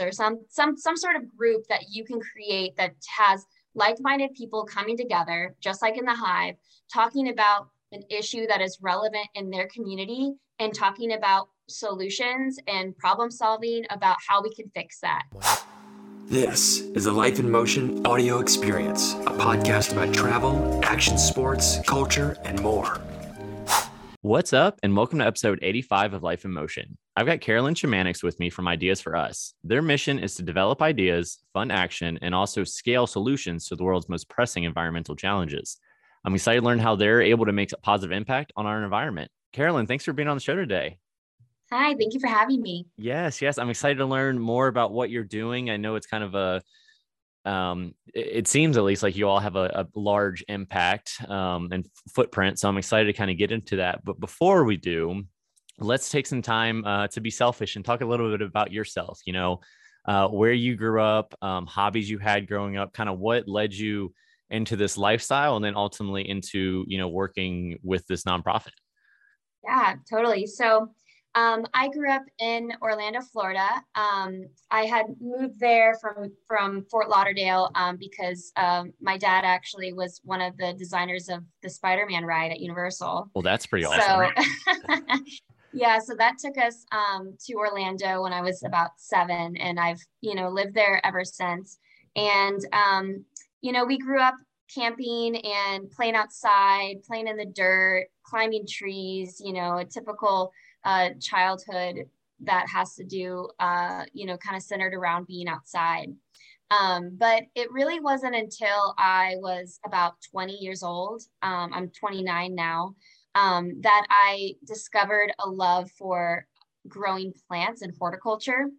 or some some some sort of group that you can create that has like-minded people coming together just like in the hive talking about an issue that is relevant in their community and talking about solutions and problem solving about how we can fix that. This is a Life in Motion audio experience, a podcast about travel, action sports, culture, and more. What's up, and welcome to episode 85 of Life in Motion. I've got Carolyn Shamanics with me from Ideas for Us. Their mission is to develop ideas, fund action, and also scale solutions to the world's most pressing environmental challenges. I'm excited to learn how they're able to make a positive impact on our environment. Carolyn, thanks for being on the show today. Hi, thank you for having me. Yes, yes. I'm excited to learn more about what you're doing. I know it's kind of a um, it, seems at least like you all have a, a large impact um, and footprint. So I'm excited to kind of get into that. But before we do, let's take some time uh, to be selfish and talk a little bit about yourself. You know, uh, where you grew up, um, hobbies you had growing up, kind of what led you into this lifestyle, and then ultimately into you know working with this nonprofit. Yeah, totally. So um, I grew up in Orlando, Florida. Um, I had moved there from from Fort Lauderdale um, because um, my dad actually was one of the designers of the Spider-Man ride at Universal. Well, that's pretty awesome. So, yeah, so that took us um, to Orlando when I was about seven, and I've you know lived there ever since. And um, you know, we grew up camping and playing outside, playing in the dirt, climbing trees. You know, a typical uh, childhood that has to do, uh, you know, kind of centered around being outside. Um, but it really wasn't until I was about 20 years old, um, I'm 29 now, um, that I discovered a love for growing plants and horticulture.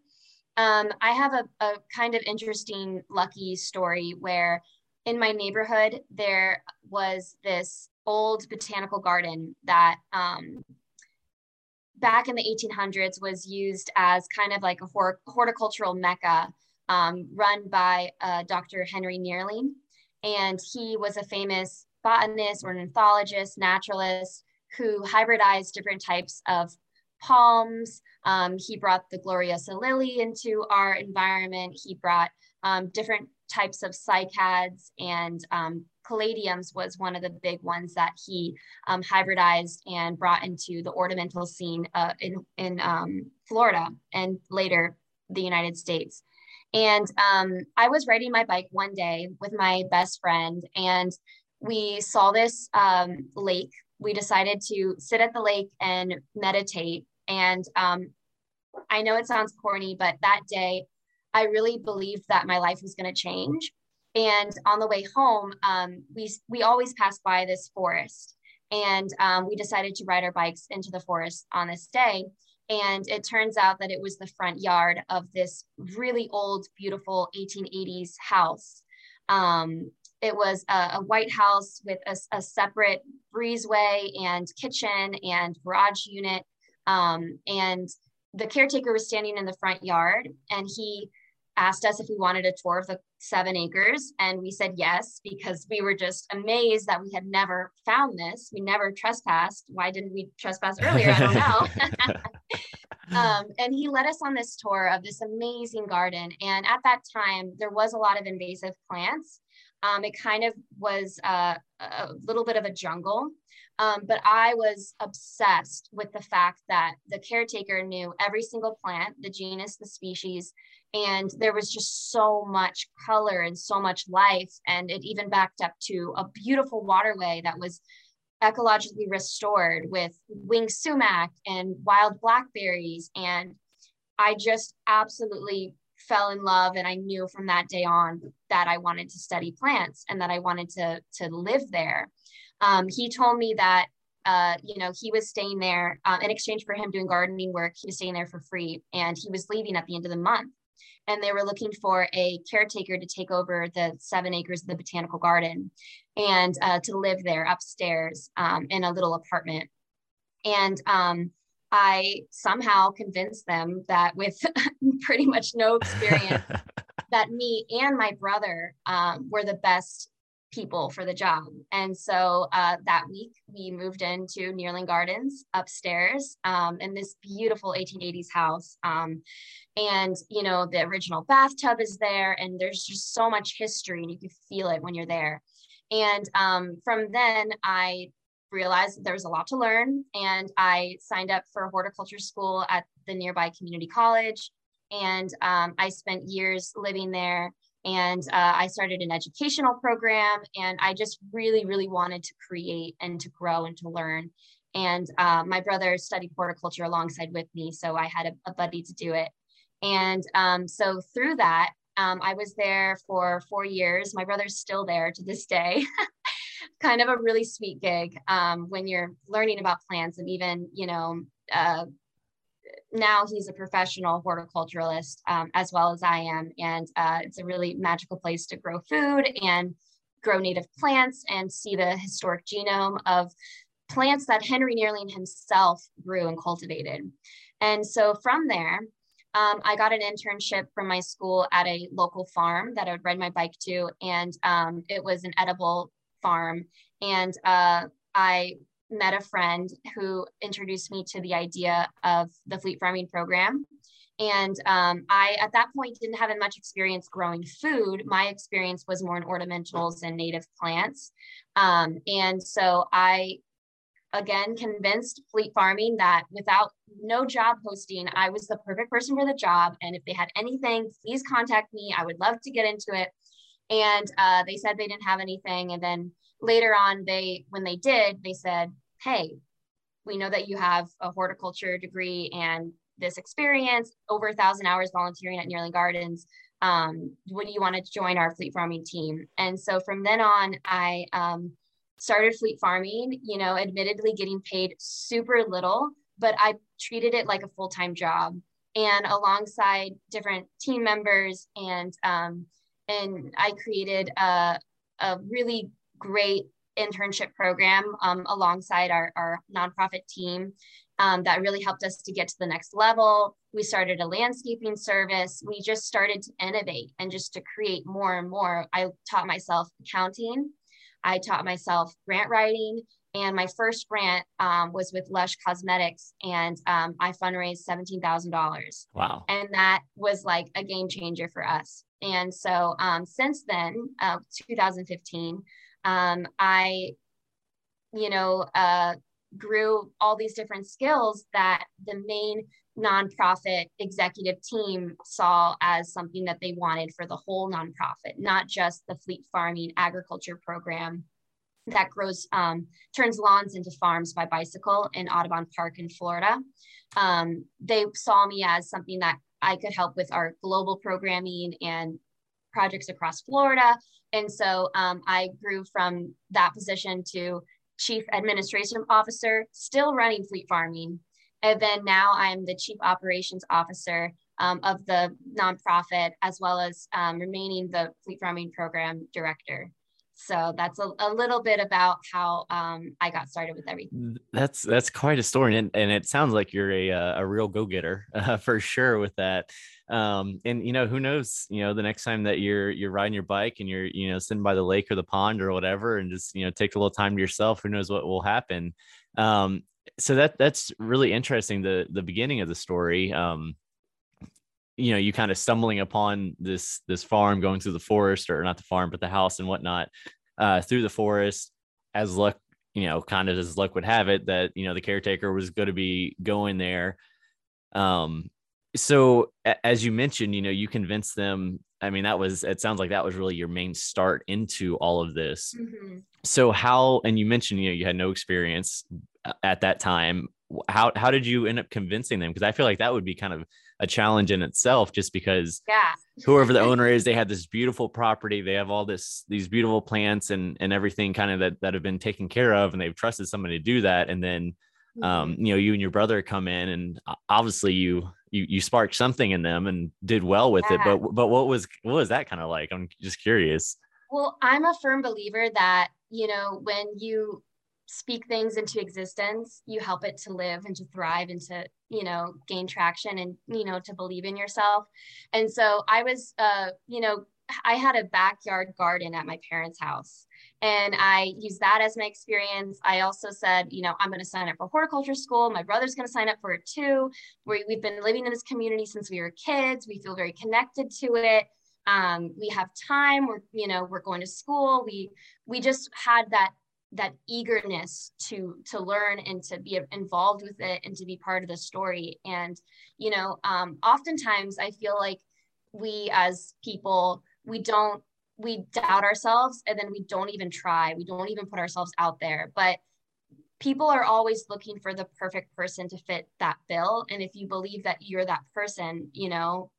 Um, I have a, a kind of interesting, lucky story where in my neighborhood, there was this old botanical garden that um, back in the 1800s was used as kind of like a horticultural mecca um, run by uh, Dr. Henry Nehrling. And he was a famous botanist, ornithologist, naturalist who hybridized different types of palms. Um, he brought the Gloriosa lily into our environment. He brought um, different types of cycads and um, caladiums was one of the big ones that he um, hybridized and brought into the ornamental scene uh, in, in um, Florida and later the United States. And um, I was riding my bike one day with my best friend, and we saw this um, lake. We decided to sit at the lake and meditate. And um, I know it sounds corny, but that day I really believed that my life was going to change and on the way home, um, we, we always pass by this forest. And um, we decided to ride our bikes into the forest on this day. And it turns out that it was the front yard of this really old, beautiful 1880s house. Um, it was a, a, white house with a, a, separate breezeway and kitchen and garage unit. Um, and the caretaker was standing in the front yard and he asked us if we wanted a tour of the seven acres. And we said yes, because we were just amazed that we had never found this. We never trespassed. Why didn't we trespass earlier? I don't know. um, and he led us on this tour of this amazing garden. And at that time, there was a lot of invasive plants. Um, it kind of was uh, a little bit of a jungle. Um, but I was obsessed with the fact that the caretaker knew every single plant, the genus, the species, and there was just so much color and so much life. And it even backed up to a beautiful waterway that was ecologically restored with winged sumac and wild blackberries. And I just absolutely fell in love and i knew from that day on that i wanted to study plants and that i wanted to to live there. Um, he told me that uh, you know he was staying there um, in exchange for him doing gardening work he was staying there for free and he was leaving at the end of the month. And they were looking for a caretaker to take over the seven acres of the botanical garden and uh, to live there upstairs um, in a little apartment. And um, I somehow convinced them that with pretty much no experience, that me and my brother um, were the best people for the job. And so uh, that week we moved into Nehrling Gardens upstairs um, in this beautiful 1880s house. Um, and, you know, the original bathtub is there and there's just so much history and you can feel it when you're there. And um, from then I realized there was a lot to learn and I signed up for horticulture school at the nearby community college. And um, I spent years living there and uh, I started an educational program, and I just really, really wanted to create and to grow and to learn. And uh, my brother studied horticulture alongside with me, so I had a, a buddy to do it. And um, so through that, um, I was there for four years. My brother's still there to this day. kind of a really sweet gig um, when you're learning about plants and even, you know, uh, now he's a professional horticulturalist um, as well as I am. And uh, it's a really magical place to grow food and grow native plants and see the historic genome of plants that Henry Nehrling himself grew and cultivated. And so from there, um, I got an internship from my school at a local farm that I would ride my bike to, and um, it was an edible farm. And uh, I met a friend who introduced me to the idea of the fleet farming program. And um, I, at that point, didn't have much experience growing food. My experience was more in ornamentals and native plants. Um, and so I, again, convinced Fleet Farming that without no job posting, I was the perfect person for the job. And if they had anything, please contact me. I would love to get into it. And uh, they said they didn't have anything. And then later on they when they did they said hey we know that you have a horticulture degree and this experience over a thousand hours volunteering at Nehrling Gardens. Um, would you want to join our fleet farming team? And so from then on, I um, started fleet farming, you know, admittedly getting paid super little, but I treated it like a full time job. And alongside different team members, and um, and I created a, a really great internship program um, alongside our, our nonprofit team um, that really helped us to get to the next level. We started a landscaping service. We just started to innovate and just to create more and more. I taught myself accounting. I taught myself grant writing. And my first grant um, was with Lush Cosmetics, and um, I fundraised $17,000. Wow. And that was like a game changer for us. And so um, since then, uh, 2015, um, I, you know, uh, grew all these different skills that the main nonprofit executive team saw as something that they wanted for the whole nonprofit, not just the fleet farming agriculture program that grows um, turns lawns into farms by bicycle in Audubon Park in Florida. Um, they saw me as something that I could help with our global programming and projects across Florida. And so um, I grew from that position to chief administration officer, still running fleet farming. And then now I'm the chief operations officer um, of the nonprofit, as well as um, remaining the fleet farming program director. So that's a, a little bit about how um, I got started with everything. That's that's quite a story, and, and it sounds like you're a uh, a real go getter uh, for sure with that. Um, and you know who knows, you know the next time that you're you're riding your bike and you're you know sitting by the lake or the pond or whatever, and just you know take a little time to yourself, who knows what will happen. Um, so that that's really interesting. The the beginning of the story. Um, you know you kind of stumbling upon this this farm going through the forest or not the farm but the house and whatnot uh, through the forest as luck you know kind of as luck would have it that you know the caretaker was going to be going there. Um so as you mentioned you know you convinced them i mean that was it sounds like that was really your main start into all of this. Mm-hmm. so how and you mentioned you know you had no experience uh, at that time. How how did you end up convincing them? Because i feel like that would be kind of a challenge in itself just because yeah. whoever the owner is they have this beautiful property they have all this these beautiful plants and and everything kind of that that have been taken care of and they've trusted somebody to do that. And then um mm-hmm. you know you and your brother come in and obviously you you you sparked something in them and did well with yeah. it but but what was what was that kind of like? I'm just curious. Well i'm a firm believer that you know when you speak things into existence you help it to live and to thrive and to you know gain traction and you know to believe in yourself and so i was uh you know I had a backyard garden at my parents' house. And I used that as my experience. I also said, you know, I'm going to sign up for horticulture school. My brother's going to sign up for it too. We, we've been living in this community since we were kids. We feel very connected to it. Um, we have time. We're, you know, we're going to school. We, we just had that that eagerness to to learn and to be involved with it and to be part of the story. And you know um, oftentimes i feel like we as people we don't we doubt ourselves and then we don't even try. We don't even put ourselves out there. But people are always looking for the perfect person to fit that bill. And if you believe that you're that person you know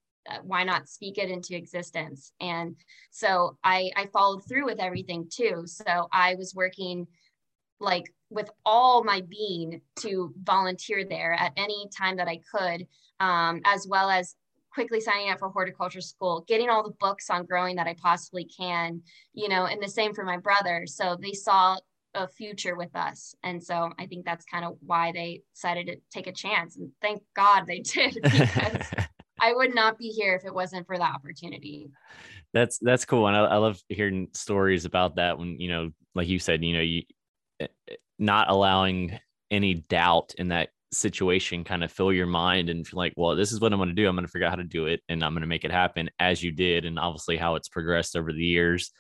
why not speak it into existence? And so i i followed through with everything too. So i was working like with all my being to volunteer there at any time that i could um, as well as quickly signing up for horticulture school getting all the books on growing that i possibly can you know and the same for my brother. So they saw a future with us. And so i think that's kind of why they decided to take a chance. And thank god they did because I would not be here if it wasn't for the opportunity. That's that's cool, and I, I love hearing stories about that. When you know, like you said, you know, you eh, eh, not allowing any doubt in that situation kind of fill your mind and feel like, well, this is what I'm going to do. I'm going to figure out how to do it, and I'm going to make it happen as you did, and obviously how it's progressed over the years,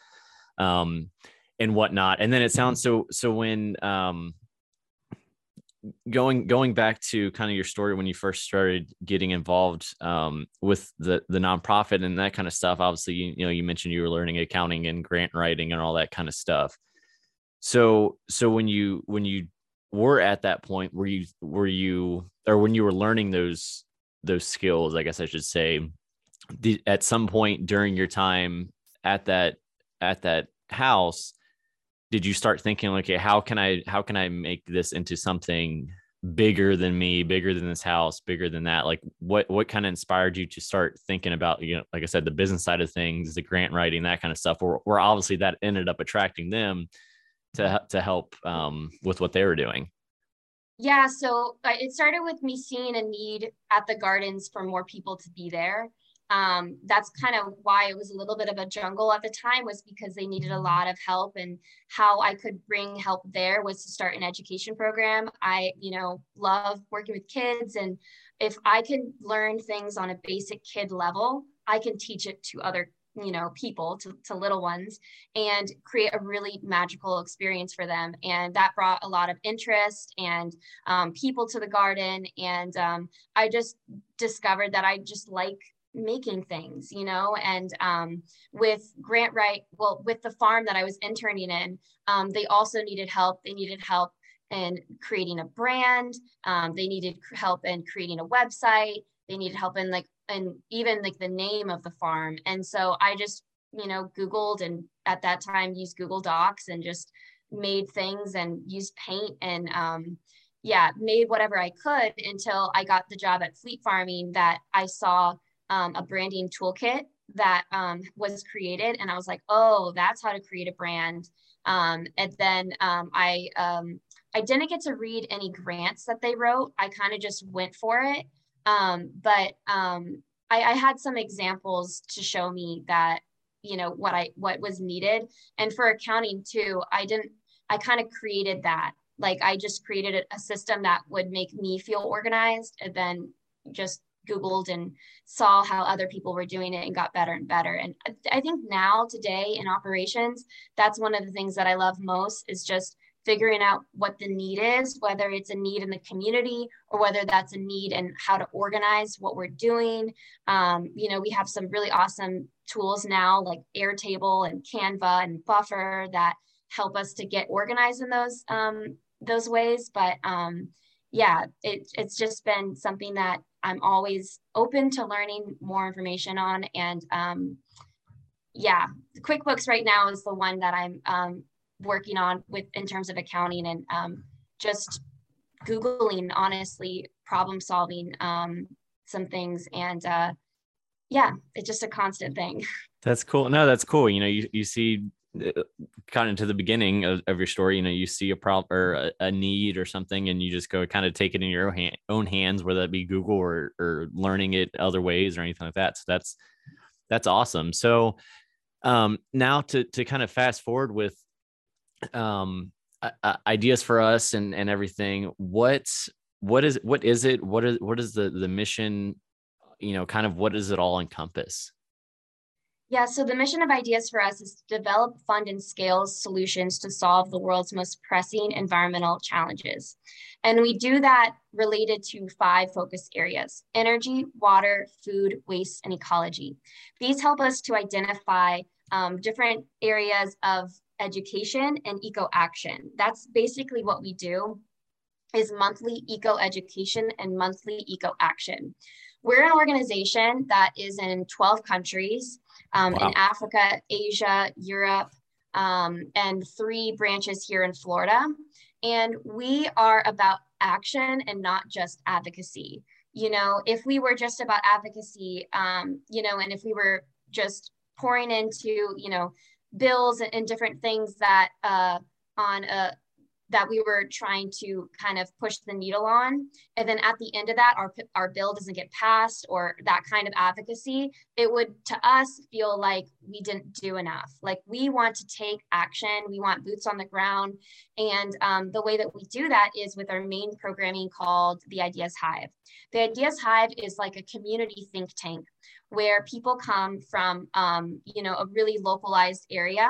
um, and whatnot. And then it sounds so. So when um, going going back to kind of your story when you first started getting involved um, with the the nonprofit and that kind of stuff obviously you, you know you mentioned you were learning accounting and grant writing and all that kind of stuff. So so when you when you were at that point were you were you or when you were learning those those skills i guess i should say at some point during your time at that at that house did you start thinking okay how can i how can i make this into something bigger than me bigger than this house bigger than that? Like what what kind of inspired you to start thinking about you know like i said the business side of things the grant writing that kind of stuff where, where obviously that ended up attracting them to to help um, with what they were doing? Yeah so it started with me seeing a need at the gardens for more people to be there um, that's kind of why it was a little bit of a jungle at the time was because they needed a lot of help and how i could bring help there was to start an education program. I you know love working with kids and if i can learn things on a basic kid level i can teach it to other you know people to, to little ones and create a really magical experience for them. And that brought a lot of interest and um, people to the garden. And um, i just discovered that i just like making things, you know, and um, with Grant Wright, well, with the farm that I was interning in, um, they also needed help. They needed help in creating a brand. Um, they needed help in creating a website. They needed help in like, and even like the name of the farm. And so I just, you know, Googled and at that time used Google Docs and just made things and used paint and, um, yeah, made whatever I could until I got the job at Fleet Farming that I saw um, a branding toolkit that um, was created. And I was like, oh, that's how to create a brand. Um, and then um, I, um, I didn't get to read any grants that they wrote. I kind of just went for it. Um, but I, I had some examples to show me that, you know, what I, what was needed. And for accounting too, I didn't, I kind of created that. Like I just created a system that would make me feel organized and then just Googled and saw how other people were doing it and got better and better. And I think now, today in operations, that's one of the things that I love most is just figuring out what the need is, whether it's a need in the community or whether that's a need and how to organize what we're doing. Um, you know, we have some really awesome tools now like Airtable and Canva and Buffer that help us to get organized in those um, those ways. But um, yeah, it, it's just been something that I'm always open to learning more information on. And um, yeah, QuickBooks right now is the one that I'm um, working on with in terms of accounting and um, just Googling, honestly, problem solving um, some things. And uh, yeah, it's just a constant thing. That's cool. No, that's cool. You know, you, you see kind of to the beginning of, of your story, you know, you see a problem or a, a, need or something, and you just go kind of take it in your own, hand, own hands, whether that be Google or or learning it other ways or anything like that. So that's that's awesome. So Um, now to to kind of fast forward with um, ideas for us and and everything. What's what is what is it? What is what is the the mission? You know, kind of what does it all encompass? Yeah, so the mission of Ideas for Us is to develop, fund, and scale solutions to solve the world's most pressing environmental challenges. And we do that related to five focus areas energy, water, food, waste, and ecology. These help us to identify um, different areas of education and eco action. That's basically what we do is monthly eco education and monthly eco action. We're an organization that is in 12 countries um, wow. in Africa, Asia, Europe, um, and three branches here in Florida. And we are about action and not just advocacy. You know, if we were just about advocacy, um, you know, and if we were just pouring into, you know, bills and, and different things that uh, on a that we were trying to kind of push the needle on. And then at the end of that our, our bill doesn't get passed or that kind of advocacy it would to us feel like we didn't do enough. Like we want to take action. We want boots on the ground. And um, the way that we do that is with our main programming called the ideas hive. The ideas hive is like a community think tank where people come from um, you know a really localized area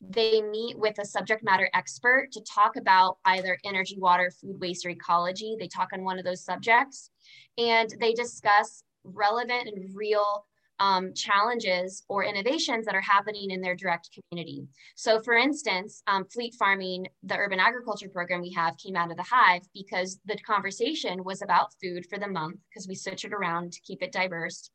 they meet with a subject matter expert to talk about either energy, water, food waste, or ecology. They talk on one of those subjects and they discuss relevant and real um, challenges or innovations that are happening in their direct community. So, for instance, um, fleet farming, the urban agriculture program we have came out of the hive because the conversation was about food for the month because we switch it around to keep it diverse.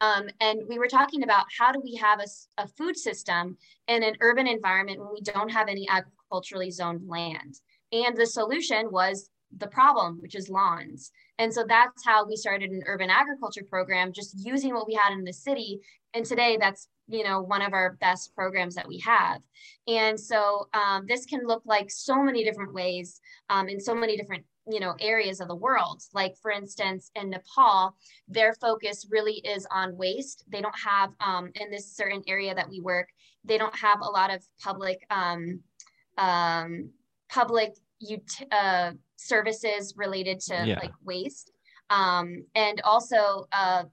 Um, and we were talking about how do we have a, a food system in an urban environment when we don't have any agriculturally zoned land. And the solution was the problem, which is lawns. And so that's how we started an urban agriculture program, just using what we had in the city. And today that's you know one of our best programs that we have and so um, this can look like so many different ways um, in so many different you know areas of the world like for instance in nepal their focus really is on waste they don't have um, in this certain area that we work they don't have a lot of public um, um, public ut- uh, services related to yeah. like waste um, and also uh,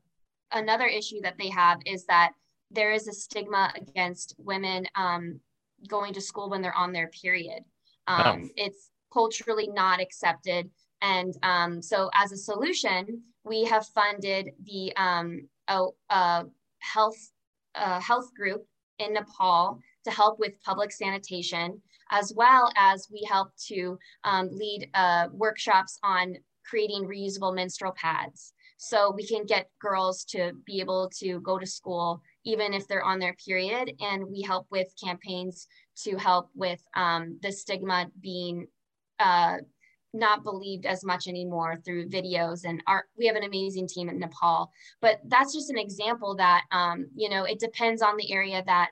another issue that they have is that there is a stigma against women um, going to school when they're on their period um, oh. it's culturally not accepted. And um, so, as a solution, we have funded the um, a, a health a health group in Nepal to help with public sanitation, as well as we help to um, lead uh, workshops on creating reusable menstrual pads. So we can get girls to be able to go to school even if they're on their period. And we help with campaigns to help with um, the stigma being uh, not believed as much anymore through videos and art. We have an amazing team in Nepal, but that's just an example that um, you know it depends on the area that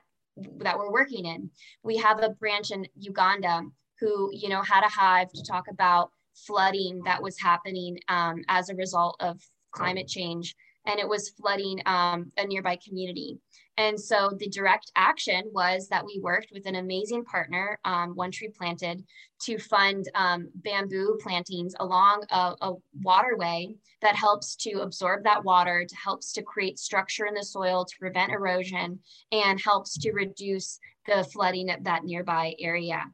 that we're working in. We have a branch in Uganda who you know had a hive to talk about flooding that was happening um, as a result of climate change, and it was flooding um, a nearby community. And so the direct action was that we worked with an amazing partner, um, One Tree Planted, to fund um, bamboo plantings along a, a, waterway that helps to absorb that water, to helps to create structure in the soil to prevent erosion, and helps to reduce the flooding of that nearby area.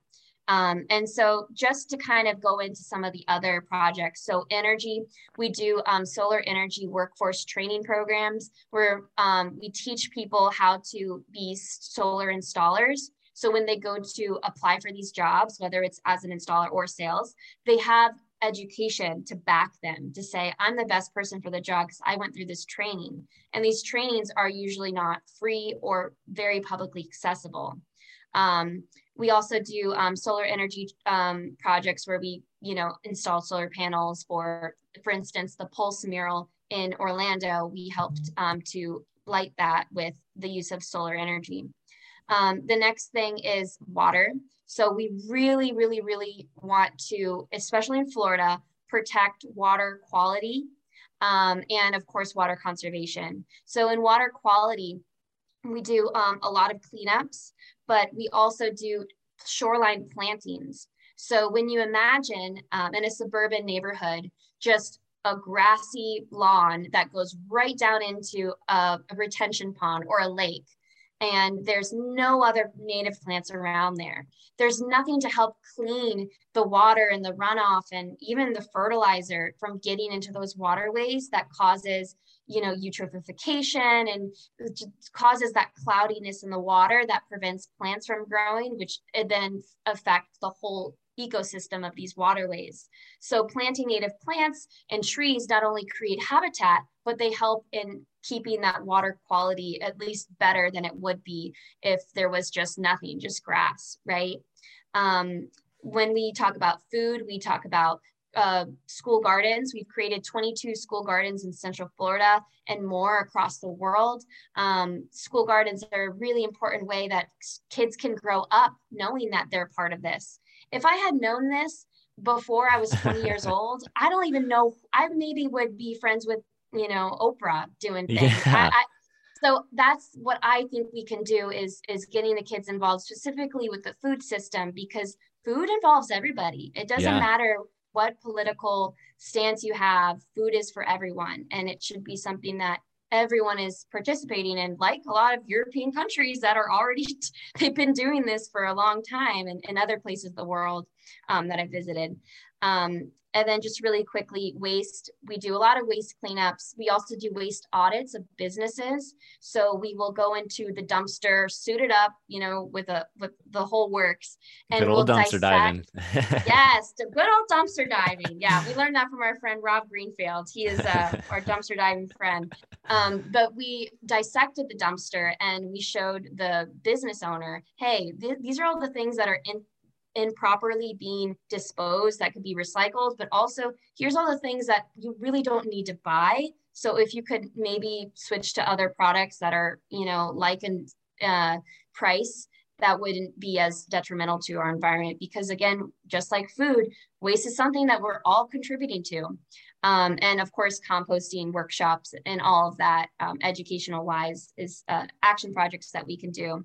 Um, and so just to kind of go into some of the other projects. So energy, we do um, solar energy workforce training programs where um, we teach people how to be solar installers. So when they go to apply for these jobs, whether it's as an installer or sales, they have education to back them to say, I'm the best person for the job because I went through this training. And these trainings are usually not free or very publicly accessible. Um, we also do um, solar energy um, projects where we, you know, install solar panels for, for instance, the Pulse mural in Orlando. We helped mm-hmm. um, to light that with the use of solar energy. Um, the next thing is water. So we really, really, really want to, especially in Florida, protect water quality um, and of course water conservation. So in water quality, we do um, a lot of cleanups, but we also do shoreline plantings. So when you imagine um, in a suburban neighborhood, just a grassy lawn that goes right down into a, a retention pond or a lake, and there's no other native plants around there. There's nothing to help clean the water and the runoff and even the fertilizer from getting into those waterways that causes, you know, eutrophication and causes that cloudiness in the water that prevents plants from growing, which eh, then affects the whole ecosystem of these waterways. So planting native plants and trees not only create habitat, but they help in keeping that water quality at least better than it would be if there was just nothing, just grass, right? Um, when we talk about food, we talk about uh, school gardens. We've created 22 school gardens in Central Florida and more across the world. Um, school gardens are a really important way that kids can grow up knowing that they're part of this. If I had known this before I was 20 years old, I don't even know, I maybe would be friends with you know oprah doing things yeah. I, I, so that's what i think we can do is is getting the kids involved specifically with the food system because food involves everybody it doesn't yeah. matter what political stance you have food is for everyone and it should be something that everyone is participating in like a lot of european countries that are already they've been doing this for a long time and in other places of the world um, that i visited. Um, and then just really quickly, waste. We do a lot of waste cleanups. We also do waste audits of businesses. So we will go into the dumpster, suited up, you know, with a with the whole works. And good old we'll dumpster dissect. diving. yes, good old dumpster diving. Yeah, we learned that from our friend Rob Greenfield. He is uh, our dumpster diving friend. Um, but we dissected the dumpster and we showed the business owner, hey, th- these are all the things that are in improperly being disposed that could be recycled, but also here's all the things that you really don't need to buy. So if you could maybe switch to other products that are, you know, like in uh, price, that wouldn't be as detrimental to our environment because again, just like food, waste is something that we're all contributing to. Um, and of course, composting workshops and all of that um, educational wise is uh, action projects that we can do.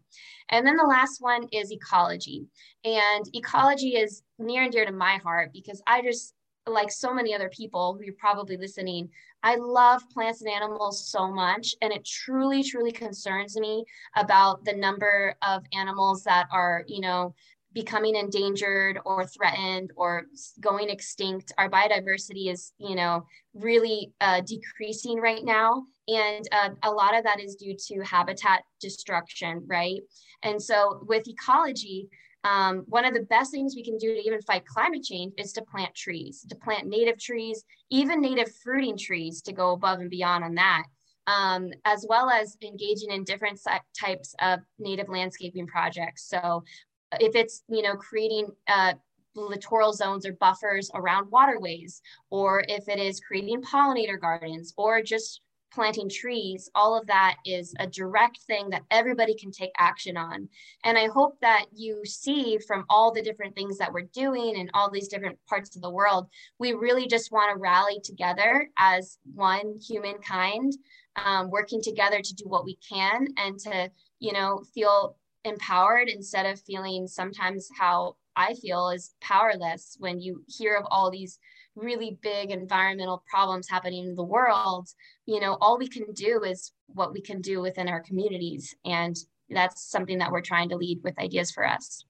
And then the last one is ecology. And ecology is near and dear to my heart because I just, like so many other people who you're probably listening, I love plants and animals so much. And it truly, truly concerns me about the number of animals that are, you know, becoming endangered or threatened or going extinct our biodiversity is you know really uh, decreasing right now and uh, a lot of that is due to habitat destruction right and so with ecology um, one of the best things we can do to even fight climate change is to plant trees to plant native trees even native fruiting trees to go above and beyond on that um, as well as engaging in different types of native landscaping projects. So if it's you know creating uh, littoral zones or buffers around waterways, or if it is creating pollinator gardens, or just planting trees, all of that is a direct thing that everybody can take action on. And I hope that you see from all the different things that we're doing in all these different parts of the world, we really just want to rally together as one humankind, um, working together to do what we can and to, you know, feel empowered instead of feeling sometimes how I feel is powerless when you hear of all these really big environmental problems happening in the world. You know, all we can do is what we can do within our communities. And that's something that we're trying to lead with ideas for us.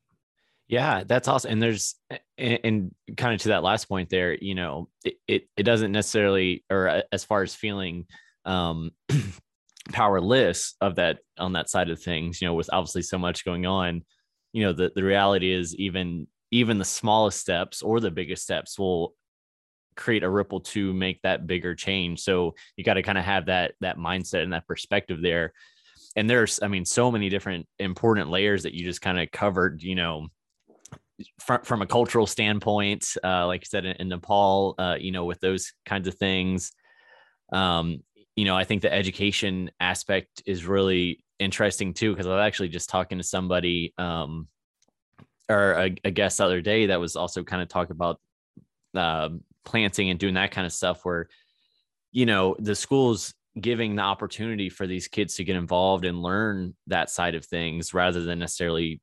Yeah, that's awesome. And there's, and, and kind of to that last point there, you know, it, it, it doesn't necessarily, or as far as feeling um, powerless of that on that side of things you know with obviously so much going on you know the, the reality is even even the smallest steps or the biggest steps will create a ripple to make that bigger change. So you got to kind of have that that mindset and that perspective there. And there's i mean so many different important layers that you just kind of covered you know from, from a cultural standpoint uh, like you said in, in nepal uh, you know with those kinds of things. Um, you know, I think the education aspect is really interesting too, because I was actually just talking to somebody um, or a, a, guest the other day that was also kind of talking about uh, planting and doing that kind of stuff where, you know, the schools giving the opportunity for these kids to get involved and learn that side of things rather than necessarily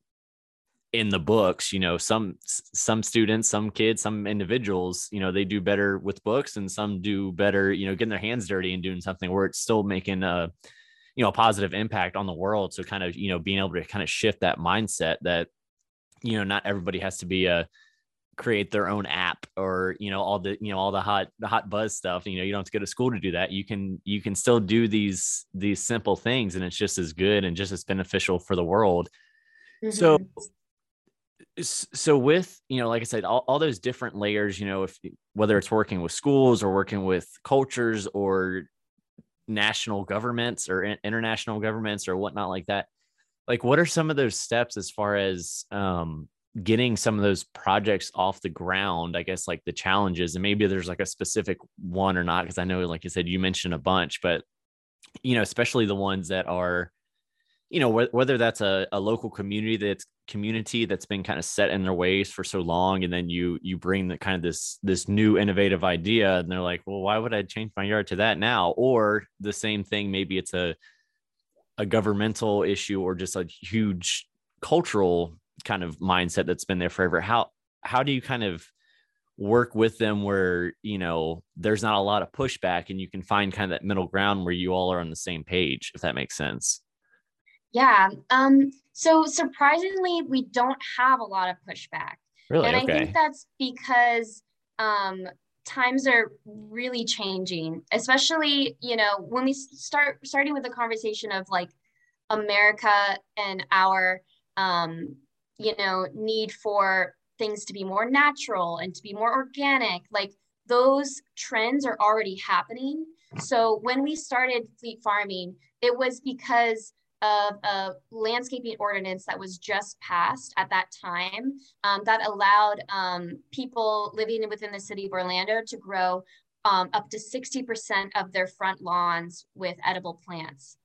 in the books you know some some students some kids some individuals you know they do better with books and some do better you know getting their hands dirty and doing something where it's still making a you know a positive impact on the world. So kind of you know being able to kind of shift that mindset that you know not everybody has to be a create their own app or you know all the you know all the hot the hot buzz stuff you know you don't have to go to school to do that. You can you can still do these these simple things and it's just as good and just as beneficial for the world. Mm-hmm. so so with you know like i said all, all those different layers you know if whether it's working with schools or working with cultures or national governments or international governments or whatnot like that like what are some of those steps as far as um getting some of those projects off the ground i guess like the challenges? And maybe there's like a specific one or not because i know like you said you mentioned a bunch but you know especially the ones that are you know wh- whether that's a, a local community that's community that's been kind of set in their ways for so long and then you you bring the kind of this this new innovative idea and they're like well why would i change my yard to that now? Or the same thing maybe it's a a governmental issue or just a huge cultural kind of mindset that's been there forever. How how do you kind of work with them where you know there's not a lot of pushback and you can find kind of that middle ground where you all are on the same page if that makes sense yeah um so surprisingly we don't have a lot of pushback. Really? And okay. i think that's because um times are really changing especially you know when we start starting with the conversation of like america and our um you know need for things to be more natural and to be more organic like those trends are already happening. So when we started fleet farming it was because of a landscaping ordinance that was just passed at that time um, that allowed um, people living within the city of Orlando to grow um, up to 60% of their front lawns with edible plants.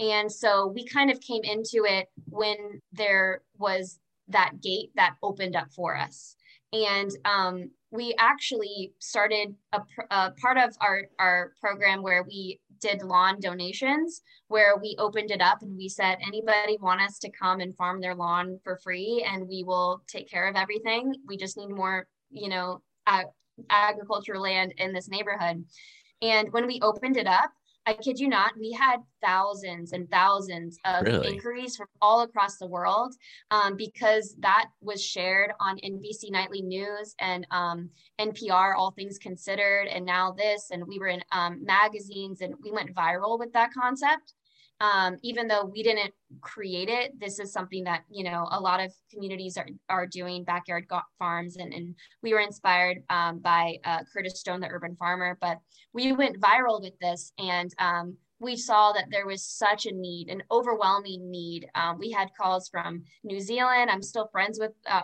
And so we kind of came into it when there was that gate that opened up for us. And um, we actually started a, a, part of our, our program where we did lawn donations, where we opened it up and we said, anybody want us to come and farm their lawn for free and we will take care of everything. We just need more, you know, ag- agricultural land in this neighborhood. And when we opened it up, I kid you not, we had thousands and thousands of really? inquiries from all across the world um, because that was shared on NBC Nightly News and um, NPR, All Things Considered, and NowThis. And we were in um, magazines and we went viral with that concept um, even though we didn't create it, this is something that, you know, a lot of communities are, are doing backyard farms. And, and we were inspired um, by uh, Curtis Stone, the urban farmer, but we went viral with this and um, we saw that there was such a need, an overwhelming need. Um, we had calls from New Zealand. I'm still friends with uh,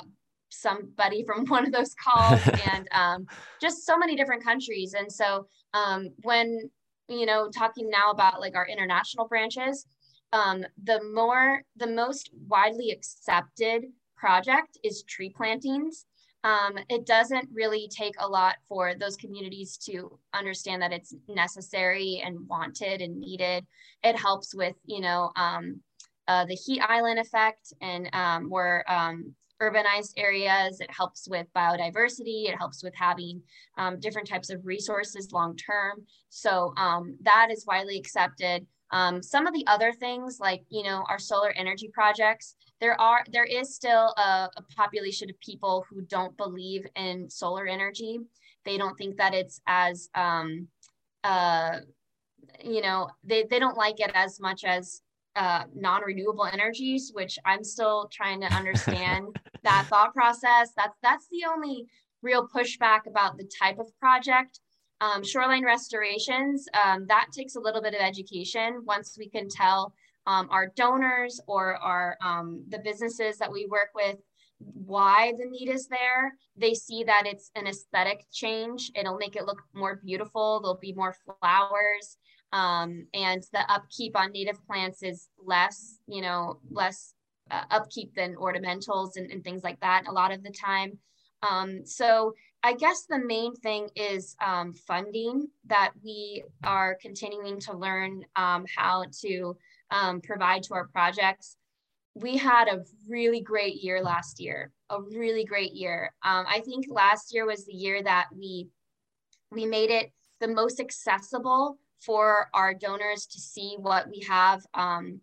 somebody from one of those calls and um, just so many different countries. And so um, when you know, talking now about like our international branches, um, the more, the most widely accepted project is tree plantings. Um, it doesn't really take a lot for those communities to understand that it's necessary and wanted and needed. It helps with, you know, um, uh, the heat island effect and um, um, urbanized areas. It helps with biodiversity. It helps with having um, different types of resources long term. So um, that is widely accepted. Um, some of the other things like, you know, our solar energy projects, there are, there is still a, a population of people who don't believe in solar energy. They don't think that it's as, um, uh, you know, they, they don't like it as much as uh, non-renewable energies, which I'm still trying to understand that thought process. That's that's the only real pushback about the type of project. Um, shoreline restorations, um, that takes a little bit of education. Once we can tell um, our donors or our um, the businesses that we work with why the need is there, they see that it's an aesthetic change. It'll make it look more beautiful. There'll be more flowers um, and the upkeep on native plants is less, you know, less uh, upkeep than ornamentals and, and, things like that a lot of the time. Um, so I guess the main thing is um, funding that we are continuing to learn um, how to um, provide to our projects. We had a really great year last year, a really great year. Um, I think last year was the year that we we made it the most accessible for our donors to see what we have um,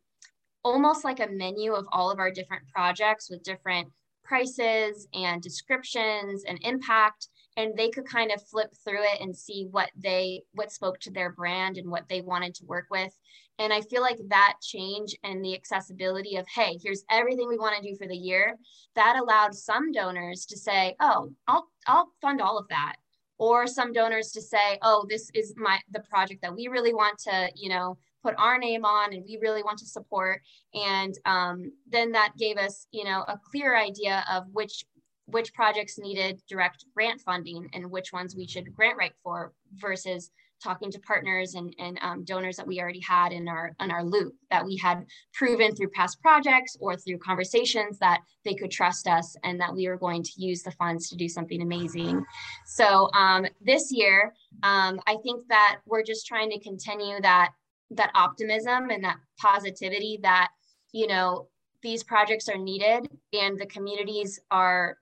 almost like a menu of all of our different projects with different prices and descriptions and impact. And they could kind of flip through it and see what they what spoke to their brand and what they wanted to work with. And i feel like that change and the accessibility of hey here's everything we want to do for the year that allowed some donors to say oh i'll i'll fund all of that or some donors to say oh this is my the project that we really want to you know put our name on and we really want to support. And um, then that gave us you know a clear idea of which which projects needed direct grant funding and which ones we should grant write for versus talking to partners and, and um, donors that we already had in our in our loop that we had proven through past projects or through conversations that they could trust us and that we were going to use the funds to do something amazing. So um, this year, um, I think that we're just trying to continue that that optimism and that positivity that you know these projects are needed and the communities are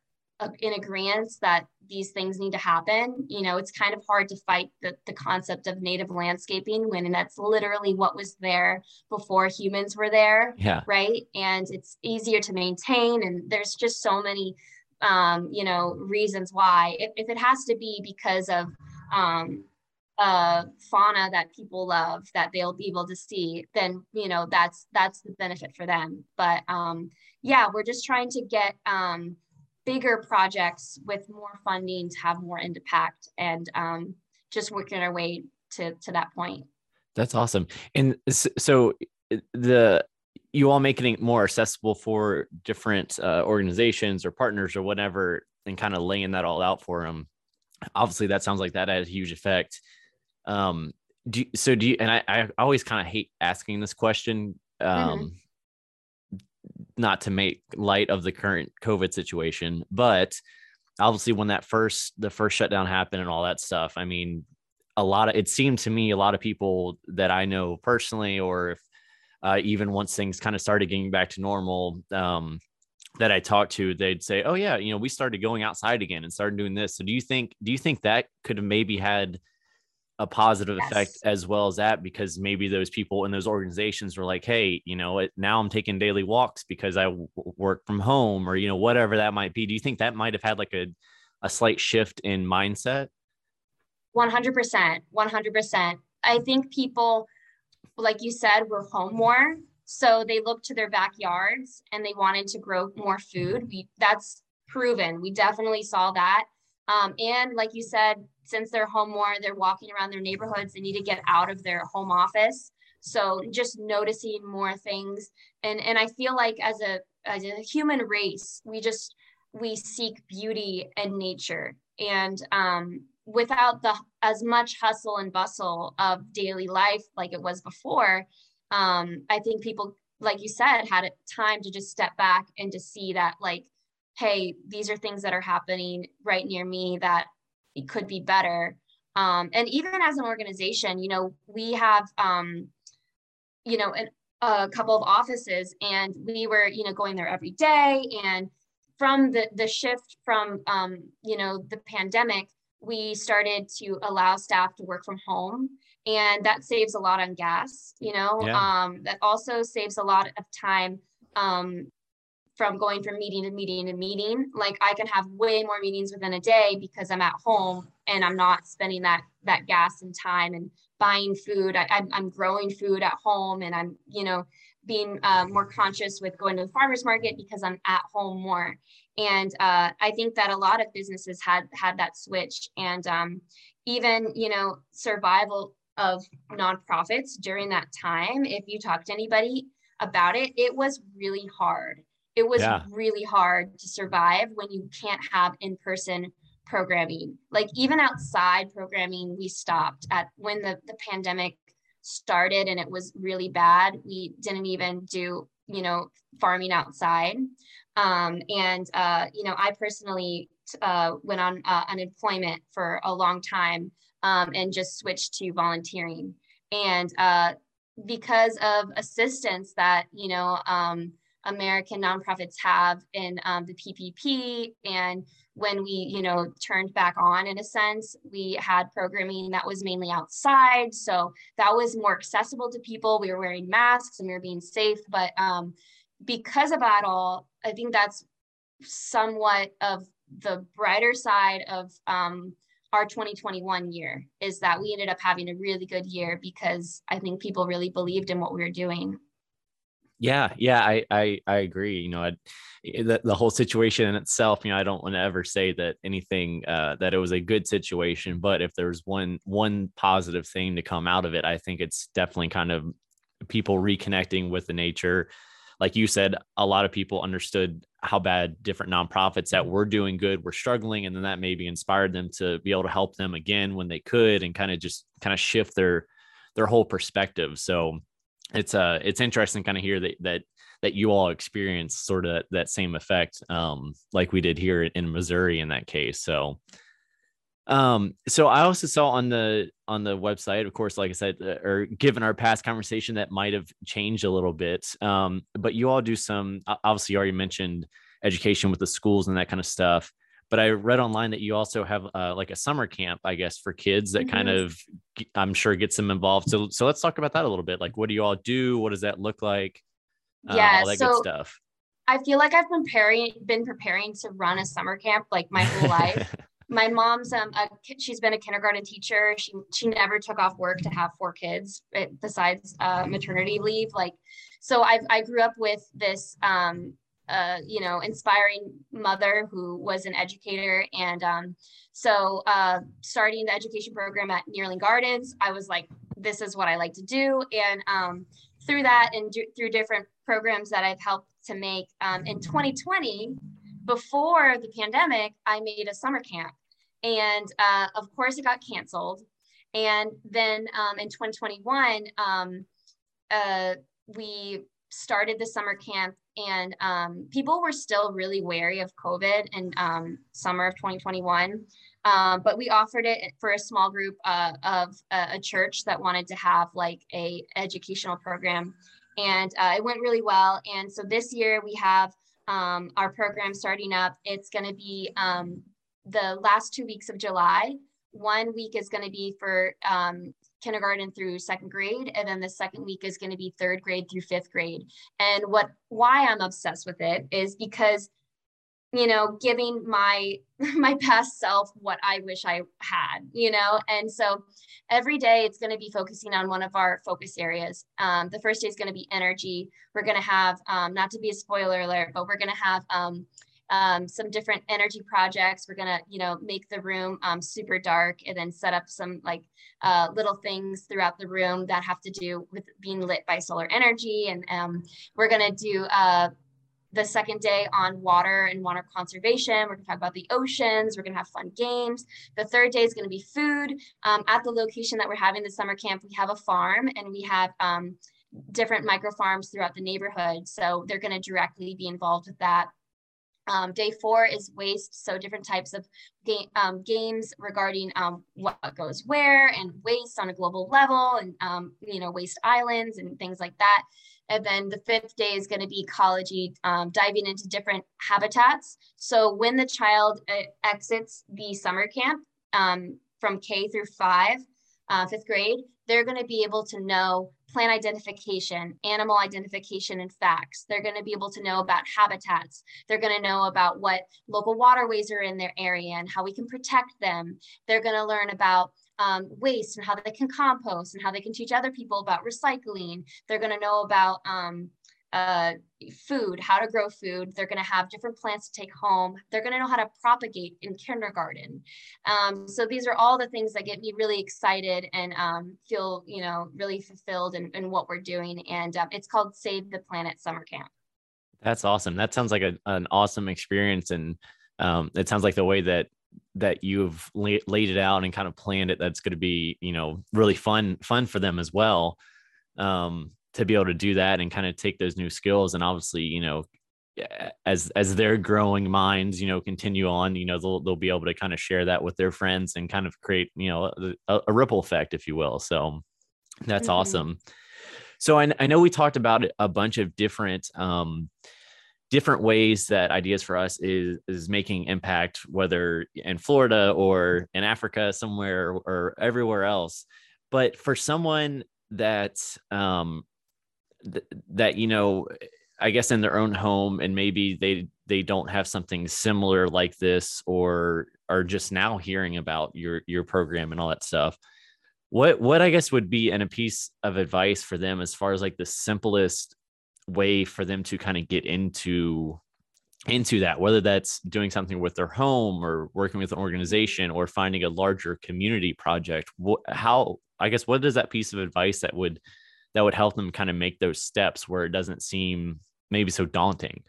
in agreement that these things need to happen. You know it's kind of hard to fight the, the concept of native landscaping when that's literally what was there before humans were there yeah. right? And it's easier to maintain and there's just so many um, you know reasons why. If, if it has to be because of um, uh, fauna that people love that they'll be able to see, then you know that's that's the benefit for them. But um, yeah, we're just trying to get um, bigger projects with more funding to have more impact and um, just working our way to to that point. That's awesome. And so the you all making it more accessible for different uh, organizations or partners or whatever, and kind of laying that all out for them. Obviously, that sounds like that had a huge effect. Um, do you, so do you, and I, I always kind of hate asking this question, mm-hmm. um, mm-hmm. Not to make light of the current COVID situation, but obviously when that first, the first shutdown happened and all that stuff, I mean, a lot of, it seemed to me, a lot of people that I know personally, or if, uh, even once things kind of started getting back to normal, um, that I talked to, they'd say, "Oh yeah, you know, we started going outside again and started doing this." So do you think do you think that could have maybe had a positive yes. effect as well as that because maybe those people in those organizations were like hey you know now i'm taking daily walks because I w- work from home or you know whatever that might be. Do you think that might have had like a, a slight shift in mindset? 100% 100% i think people like you said were home more so they looked to their backyards and they wanted to grow more food. We that's proven. We definitely saw that. Um, and like you said since they're home more, they're walking around their neighborhoods, they need to get out of their home office. So just noticing more things. And and I feel like as a as a human race, we just we seek beauty and nature. And um, without the as much hustle and bustle of daily life like it was before, um, I think people, like you said, had time to just step back and to see that like, hey, these are things that are happening right near me that it could be better. Um, and even as an organization, you know, we have, um, you know, an, a couple of offices and we were, you know, going there every day. And from the, the shift from, um, you know, the pandemic, we started to allow staff to work from home and that saves a lot on gas, you know, yeah. um, that also saves a lot of time um, from going from meeting to meeting to meeting. Like I can have way more meetings within a day because I'm at home and I'm not spending that that gas and time and buying food. I, am I'm growing food at home and I'm you know being uh, more conscious with going to the farmers market because I'm at home more. And uh, I think that a lot of businesses had had that switch and um, even you know survival of nonprofits during that time. If you talk to anybody about it, it was really hard it was yeah. really hard to survive when you can't have in-person programming like even outside programming we stopped at when the, the pandemic started and it was really bad we didn't even do you know farming outside um, and uh, you know i personally uh, went on uh, unemployment for a long time um, and just switched to volunteering. And uh, because of assistance that, you know, um, American nonprofits have in um, the PPP and when we you know turned back on in a sense we had programming that was mainly outside. So that was more accessible to people. We were wearing masks and we were being safe. But um, because of that all i think that's somewhat of the brighter side of um, our 2021 year is that we ended up having a really good year because i think people really believed in what we were doing yeah, yeah, I I, I agree. You know, I, eh, the, the whole situation in itself. You know, I don't want to ever say that anything uh, that it was a good situation, but if there's one one positive thing to come out of it, I think it's definitely kind of people reconnecting with the nature. Like you said, a lot of people understood how bad different nonprofits that were doing good were struggling, and then that maybe inspired them to be able to help them again when they could, and kind of just kind of shift their their whole perspective. So it's uh it's interesting kind of hear that that that you all experience sort of that same effect um like we did here in Missouri in that case so um so i also saw on the on the website of course like i said uh, or given our past conversation that might have changed a little bit um but you all do some obviously you already mentioned education with the schools and that kind of stuff but I read online that you also have uh, like a summer camp, I guess, for kids that mm-hmm. kind of, I'm sure, gets them involved. So, so let's talk about that a little bit. Like, what do you all do? What does that look like? Uh, yeah, all that so good stuff. I feel like I've been preparing, been preparing to run a summer camp like my whole life. my mom's um a, she's been a kindergarten teacher. She she never took off work to have four kids eh, besides uh, maternity leave. Like, so I I grew up with this um uh, you know, inspiring mother who was an educator. And um, so uh, starting the education program at Nehrling Gardens, I was like, this is what I like to do. And um, through that and through different programs that I've helped to make um, in 2020, before the pandemic, I made a summer camp. And uh, of course, it got canceled. And then um, in 2021, um, uh, we started the summer camp and um, people were still really wary of COVID in um, summer of 2021. Um, but we offered it for a small group uh, of a, a, church that wanted to have like a educational program, and uh, it went really well. And so this year we have um, our program starting up. It's going to be um, the last two weeks of July. One week is going to be for um, kindergarten through second grade and then the second week is going to be third grade through fifth grade. And what why i'm obsessed with it is because you know giving my my past self what i wish i had you know? And so every day it's going to be focusing on one of our focus areas. Um, the first day is going to be energy. We're going to have um, not to be a spoiler alert but we're going to have um, um, some different energy projects. We're gonna, you know, make the room um, super dark and then set up some like uh, little things throughout the room that have to do with being lit by solar energy. And um, we're gonna do uh, the second day on water and water conservation. We're gonna talk about the oceans. We're gonna have fun games. The third day is gonna be food. Um, at the location that we're having the summer camp, we have a farm and we have um, different micro farms throughout the neighborhood. So they're gonna directly be involved with that. Um, day four is waste, so different types of ga um, games regarding um, what goes where and waste on a global level and, um, you know, waste islands and things like that. And then the fifth day is going to be ecology, um, diving into different habitats. So when the child uh, exits the summer camp um, from K through five, uh, fifth grade, they're going to be able to know plant identification, animal identification, and facts. They're going to be able to know about habitats. They're going to know about what local waterways are in their area and how we can protect them. They're going to learn about um, waste and how they can compost and how they can teach other people about recycling. They're going to know about um, uh, food, how to grow food. They're going to have different plants to take home. They're going to know how to propagate in kindergarten. Um, so these are all the things that get me really excited and um, feel, you know, really fulfilled in, in what we're doing. And um, it's called Save the Planet Summer Camp. That's awesome. That sounds like a, an awesome experience. And um, it sounds like the way that that you've laid it out and kind of planned it that's going to be you know really fun fun for them as well um to be able to do that and kind of take those new skills and obviously you know as as their growing minds you know continue on you know they'll they'll be able to kind of share that with their friends and kind of create you know a, a ripple effect if you will so that's mm-hmm. awesome so I, I know we talked about a bunch of different um different ways that ideas for us is is making impact whether in florida or in africa somewhere or everywhere else but for someone that um th- that you know I guess in their own home and maybe they they don't have something similar like this or are just now hearing about your your program and all that stuff. What what I guess would be and a piece of advice for them as far as like the simplest way for them to kind of get into into that whether that's doing something with their home or working with an organization or finding a larger community project how i guess what is that piece of advice that would that would help them kind of make those steps where it doesn't seem maybe so daunting?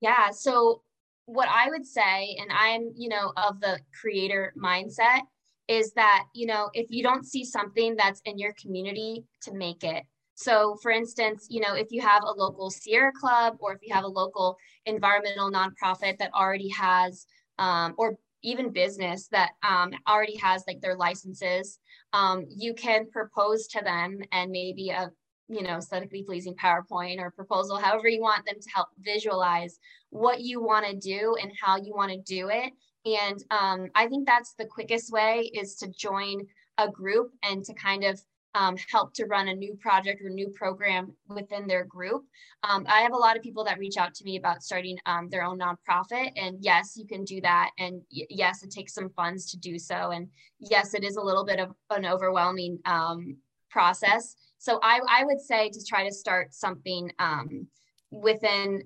Yeah. So what I would say, and I'm, you know, of the creator mindset, is that, you know, if you don't see something that's in your community to make it. So, for instance, you know, if you have a local Sierra Club or if you have a local environmental nonprofit that already has, um, or even business that um, already has like their licenses, um, you can propose to them and maybe a you know, aesthetically pleasing PowerPoint or proposal, however you want them to help visualize what you want to do and how you want to do it. And um, I think that's the quickest way is to join a group and to kind of um, help to run a new project or new program within their group. Um, I have a lot of people that reach out to me about starting um, their own nonprofit. And yes, you can do that. And yes, it takes some funds to do so. And yes, it is a little bit of an overwhelming um, process. So I, I would say to try to start something um, within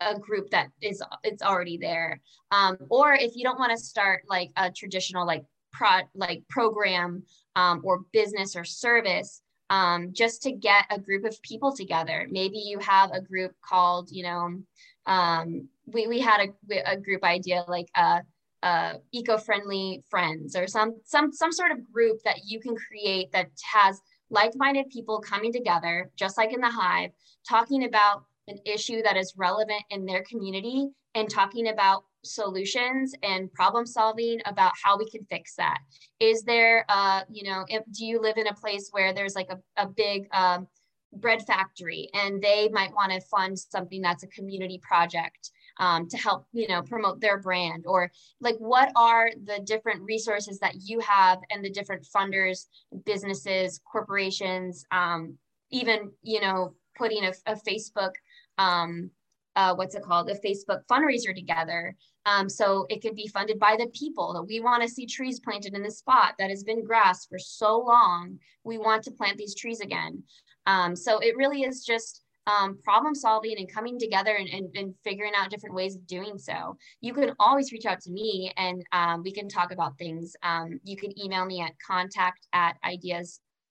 a group that is it's already there. Um, or if you don't want to start like a traditional like pro like program um, or business or service, um, just to get a group of people together. Maybe you have a group called, you know, um, we, we had a, a group idea like uh, uh, eco-friendly friends or some some some sort of group that you can create that has like minded people coming together, just like in the hive, talking about an issue that is relevant in their community and talking about solutions and problem solving about how we can fix that. Is there, uh, you know, if, do you live in a place where there's like a, a big um, bread factory and they might want to fund something that's a community project? um, to help you know promote their brand or like what are the different resources that you have and the different funders businesses corporations um, even you know putting a, a facebook um, uh, what's it called a facebook fundraiser together um, so it could be funded by the people that we want to see trees planted in the spot that has been grass for so long we want to plant these trees again um, so it really is just um, problem solving and coming together and, and, and, figuring out different ways of doing so. You can always reach out to me and um, we can talk about things. Um, you can email me at contact at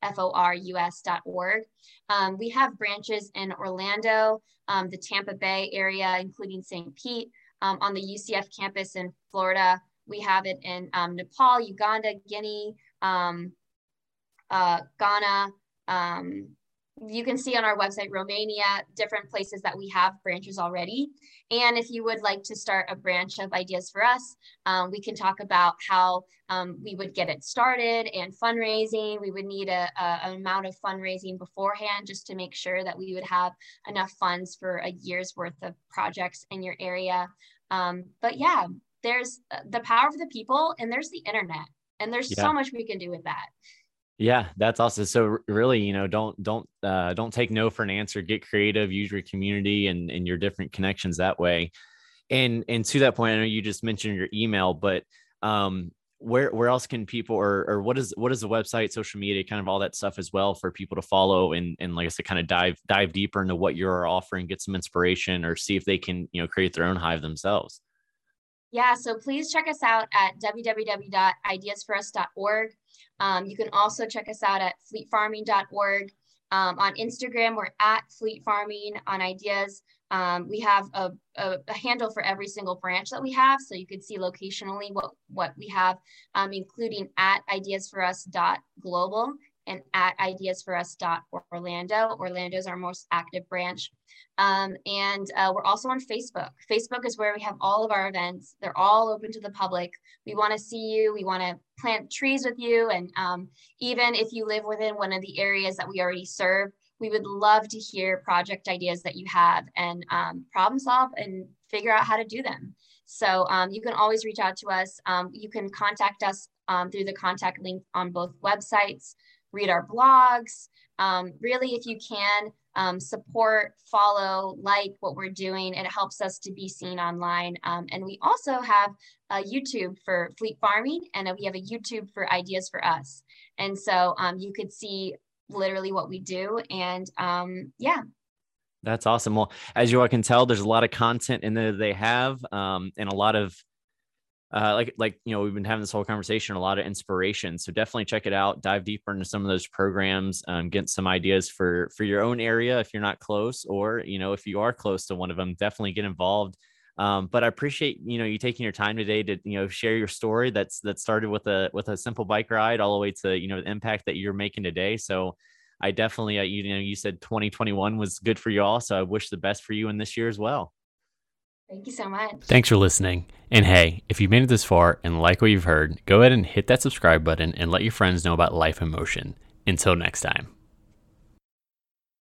ideasforus.org. Um, we have branches in Orlando, um, the Tampa Bay area, including St. Pete, um, on the UCF campus in Florida. We have it in Nepal, Uganda, Guinea, uh, Ghana, um, you can see on our website Romania, different places that we have branches already. And if you would like to start a branch of Ideas for Us, um, we can talk about how um, we would get it started and fundraising. We would need a, a, an amount of fundraising beforehand just to make sure that we would have enough funds for a year's worth of projects in your area. Um, but yeah, there's uh, the power of the people and there's the internet. And there's yeah. so much we can do with that. Yeah, that's awesome. So really, you know, don't don't uh, don't take no for an answer. Get creative. Use your community and and your different connections that way. And and to that point, I know you just mentioned your email, but um, where where else can people or or what is what is the website, social media, kind of all that stuff as well for people to follow and and like I said, kind of dive dive deeper into what you're offering, get some inspiration, or see if they can you know create their own hive themselves. Yeah, so please check us out at www.ideasforus.org. Um, you can also check us out at fleetfarming.org. Um, on Instagram, we're at Fleet Farming on Ideas. Um, we have a, a, a, handle for every single branch that we have, so you can see locationally what, what we have, um, including at ideasforus.global and at ideasforus.orlando. Orlando is our most active branch. Um, and uh, we're also on Facebook. Facebook is where we have all of our events. They're all open to the public. We want to see you. We want to plant trees with you. And um, even if you live within one of the areas that we already serve, we would love to hear project ideas that you have and um, problem solve and figure out how to do them. So um, you can always reach out to us. Um, you can contact us um, through the contact link on both websites, read our blogs. Um, really, if you can, um, support, follow, like what we're doing. It helps us to be seen online. Um, and we also have a YouTube for Fleet Farming, and we have a YouTube for Ideas for Us. And so you could see literally what we do. And yeah, that's awesome. Well, as you all can tell, there's a lot of content in there they have, um, and a lot of uh, like like you know we've been having this whole conversation, a lot of inspiration. So definitely check it out. Dive deeper into some of those programs. Um, get some ideas for for your own area if you're not close, or you know if you are close to one of them, definitely get involved. Um, but I appreciate you know you taking your time today to you know share your story. That's that started with a with a simple bike ride all the way to you know the impact that you're making today. So I definitely, uh, you know, you said 2021 was good for you all. So I wish the best for you in this year as well. Thank you so much. Thanks for listening. And hey, if you've made it this far and like what you've heard, go ahead and hit that subscribe button and let your friends know about Life in Motion. Until next time.